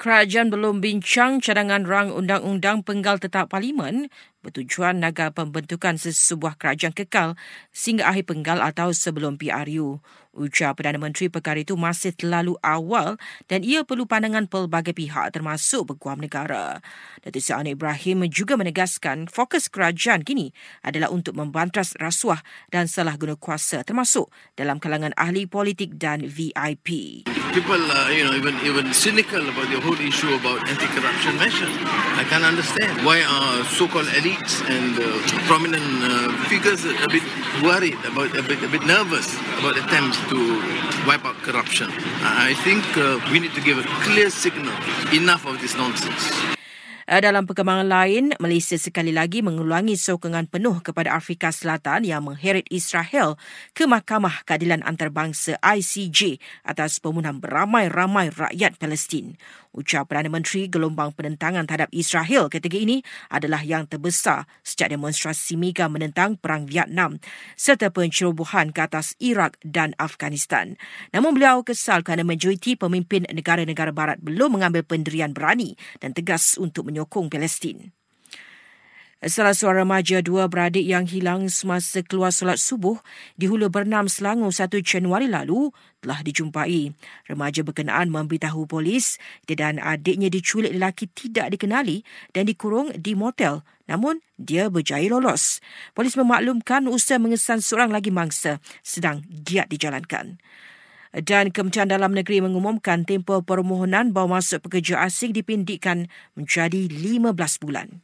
kerajaan belum bincang cadangan rang undang-undang penggal tetap parlimen bertujuan naga pembentukan sesebuah kerajaan kekal sehingga akhir penggal atau sebelum PRU. Ujar Perdana Menteri perkara itu masih terlalu awal dan ia perlu pandangan pelbagai pihak termasuk peguam negara. Datuk Seri Anwar Ibrahim juga menegaskan fokus kerajaan kini adalah untuk membantras rasuah dan salah guna kuasa termasuk dalam kalangan ahli politik dan VIP. People are, you know, even even cynical about the whole issue about anti-corruption measures. I can't understand why are so-called elites and uh, prominent uh, figures a bit worried about, a bit, a bit nervous about attempts to wipe out corruption. I think uh, we need to give a clear signal. Enough of this nonsense. Eh, dalam perkembangan lain, Malaysia sekali lagi mengulangi sokongan penuh kepada Afrika Selatan yang mengheret Israel ke Mahkamah Keadilan Antarabangsa ICJ atas pembunuhan beramai-ramai rakyat Palestin. Ucap Perdana Menteri gelombang penentangan terhadap Israel ketika ini adalah yang terbesar sejak demonstrasi mega menentang Perang Vietnam serta pencerobohan ke atas Iraq dan Afghanistan. Namun beliau kesal kerana majoriti pemimpin negara-negara barat belum mengambil pendirian berani dan tegas untuk menyokong Palestin. Salah seorang remaja dua beradik yang hilang semasa keluar solat subuh di Hulu Bernam Selangor 1 Januari lalu telah dijumpai. Remaja berkenaan memberitahu polis dia dan adiknya diculik lelaki tidak dikenali dan dikurung di motel namun dia berjaya lolos. Polis memaklumkan usaha mengesan seorang lagi mangsa sedang giat dijalankan. Dan Kementerian Dalam Negeri mengumumkan tempoh permohonan bawa masuk pekerja asing dipindikkan menjadi 15 bulan.